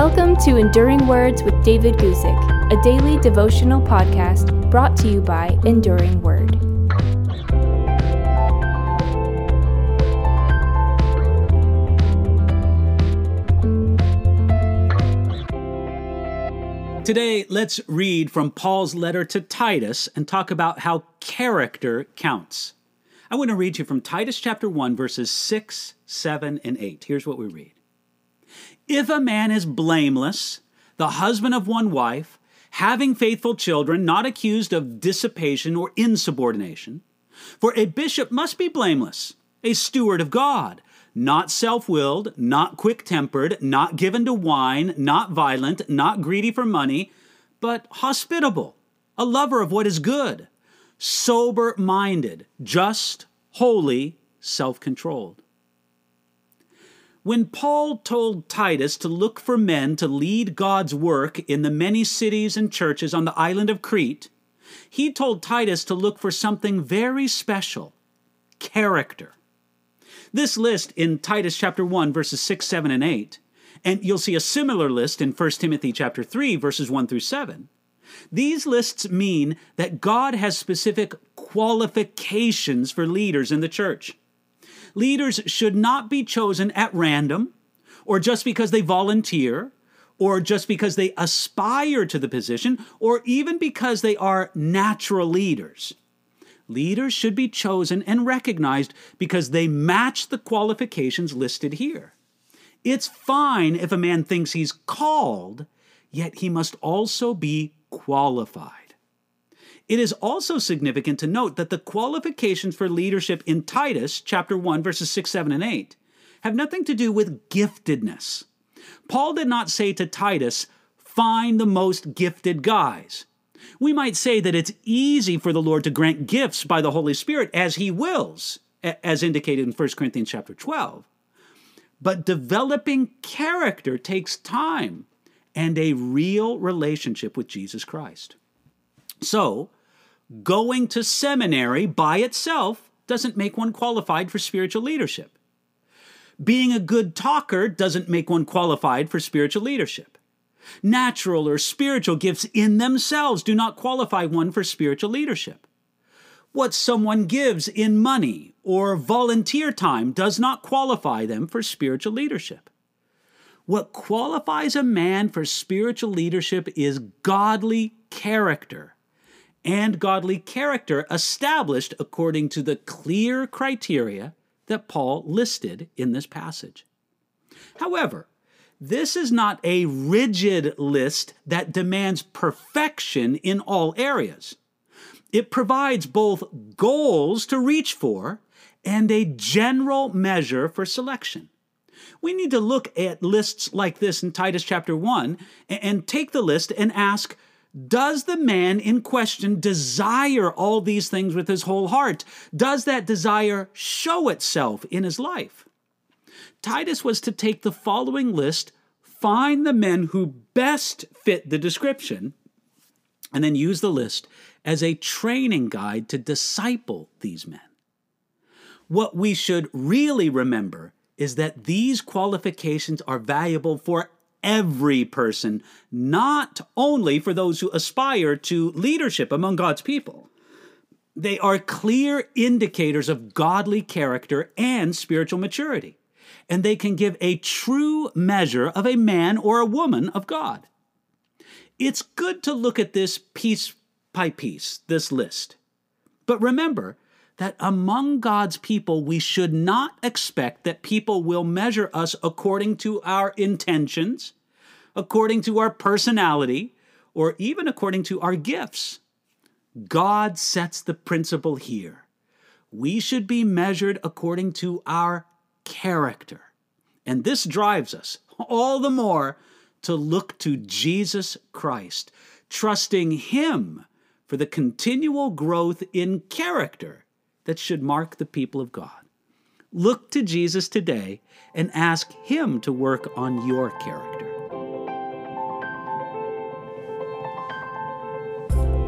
Welcome to Enduring Words with David Guzik, a daily devotional podcast brought to you by Enduring Word. Today, let's read from Paul's letter to Titus and talk about how character counts. I want to read you from Titus chapter 1, verses 6, 7, and 8. Here's what we read If a man is blameless, the husband of one wife, having faithful children, not accused of dissipation or insubordination, for a bishop must be blameless, a steward of God not self willed, not quick tempered, not given to wine, not violent, not greedy for money, but hospitable, a lover of what is good, sober minded, just, holy, self controlled. When Paul told Titus to look for men to lead God's work in the many cities and churches on the island of Crete, he told Titus to look for something very special character. This list in Titus chapter 1 verses 6, 7 and 8, and you'll see a similar list in 1 Timothy chapter 3 verses 1 through 7. These lists mean that God has specific qualifications for leaders in the church. Leaders should not be chosen at random or just because they volunteer or just because they aspire to the position or even because they are natural leaders. Leaders should be chosen and recognized because they match the qualifications listed here. It's fine if a man thinks he's called, yet he must also be qualified. It is also significant to note that the qualifications for leadership in Titus chapter 1 verses 6, 7 and 8 have nothing to do with giftedness. Paul did not say to Titus, "Find the most gifted guys." We might say that it's easy for the Lord to grant gifts by the Holy Spirit as he wills, as indicated in 1 Corinthians chapter 12. But developing character takes time and a real relationship with Jesus Christ. So, going to seminary by itself doesn't make one qualified for spiritual leadership. Being a good talker doesn't make one qualified for spiritual leadership. Natural or spiritual gifts in themselves do not qualify one for spiritual leadership. What someone gives in money or volunteer time does not qualify them for spiritual leadership. What qualifies a man for spiritual leadership is godly character, and godly character established according to the clear criteria that Paul listed in this passage. However, this is not a rigid list that demands perfection in all areas. It provides both goals to reach for and a general measure for selection. We need to look at lists like this in Titus chapter 1 and take the list and ask Does the man in question desire all these things with his whole heart? Does that desire show itself in his life? Titus was to take the following list, find the men who best fit the description, and then use the list as a training guide to disciple these men. What we should really remember is that these qualifications are valuable for every person, not only for those who aspire to leadership among God's people. They are clear indicators of godly character and spiritual maturity and they can give a true measure of a man or a woman of God. It's good to look at this piece by piece, this list. But remember that among God's people, we should not expect that people will measure us according to our intentions, according to our personality, or even according to our gifts. God sets the principle here. We should be measured according to our character. And this drives us all the more to look to Jesus Christ, trusting Him for the continual growth in character that should mark the people of God. Look to Jesus today and ask Him to work on your character.